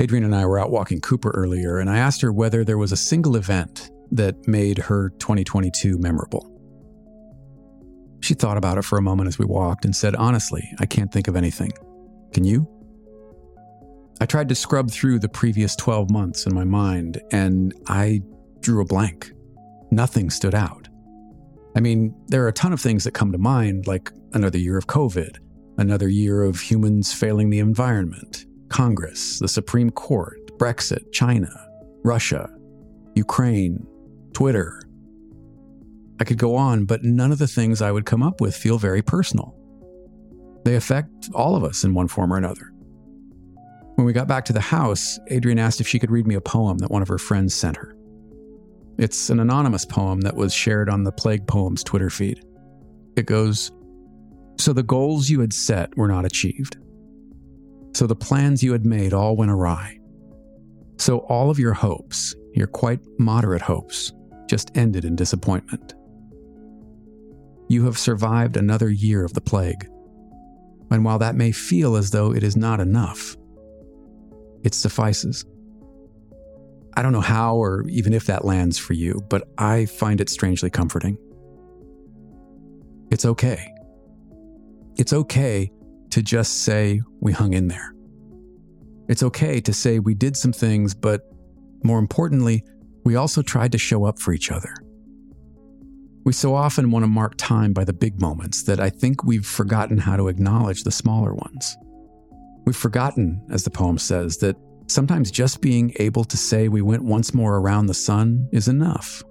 Adrienne and I were out walking Cooper earlier, and I asked her whether there was a single event that made her 2022 memorable. She thought about it for a moment as we walked and said, Honestly, I can't think of anything. Can you? I tried to scrub through the previous 12 months in my mind, and I drew a blank. Nothing stood out. I mean, there are a ton of things that come to mind, like another year of COVID, another year of humans failing the environment, Congress, the Supreme Court, Brexit, China, Russia, Ukraine, Twitter. I could go on, but none of the things I would come up with feel very personal. They affect all of us in one form or another. When we got back to the house, Adrienne asked if she could read me a poem that one of her friends sent her. It's an anonymous poem that was shared on the Plague Poems Twitter feed. It goes So the goals you had set were not achieved. So the plans you had made all went awry. So all of your hopes, your quite moderate hopes, just ended in disappointment. You have survived another year of the plague. And while that may feel as though it is not enough, it suffices. I don't know how or even if that lands for you, but I find it strangely comforting. It's okay. It's okay to just say we hung in there. It's okay to say we did some things, but more importantly, we also tried to show up for each other. We so often want to mark time by the big moments that I think we've forgotten how to acknowledge the smaller ones. We've forgotten, as the poem says, that sometimes just being able to say we went once more around the sun is enough.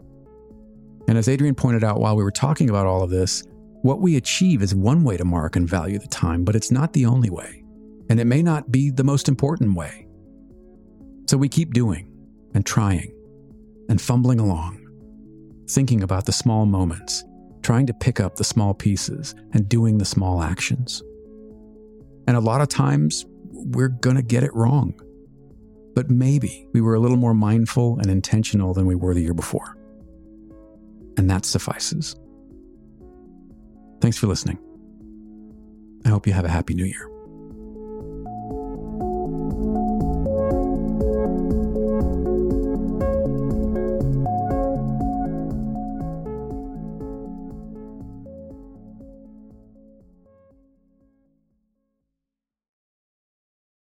And as Adrienne pointed out while we were talking about all of this, what we achieve is one way to mark and value the time, but it's not the only way. And it may not be the most important way. So we keep doing and trying and fumbling along, thinking about the small moments, trying to pick up the small pieces and doing the small actions. And a lot of times, we're going to get it wrong. But maybe we were a little more mindful and intentional than we were the year before. And that suffices. Thanks for listening. I hope you have a happy new year.